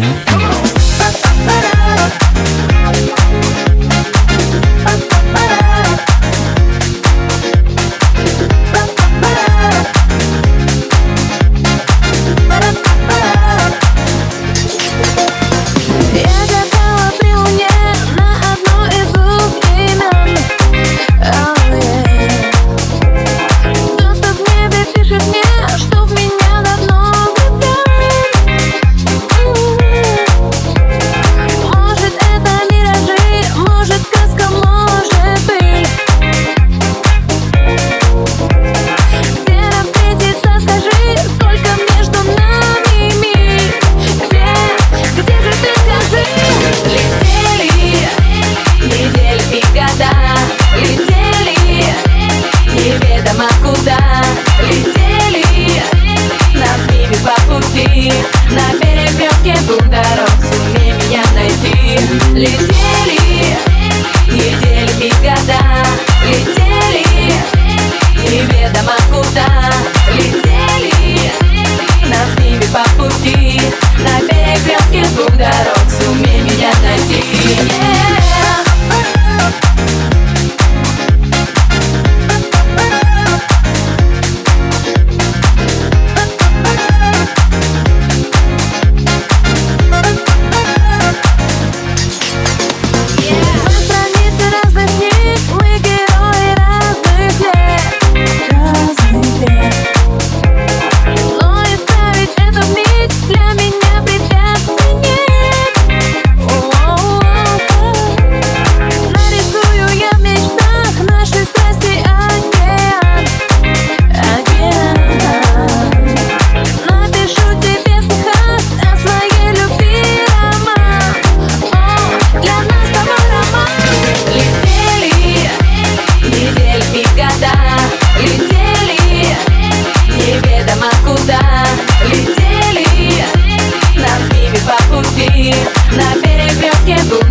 Come on. На перекрестке тут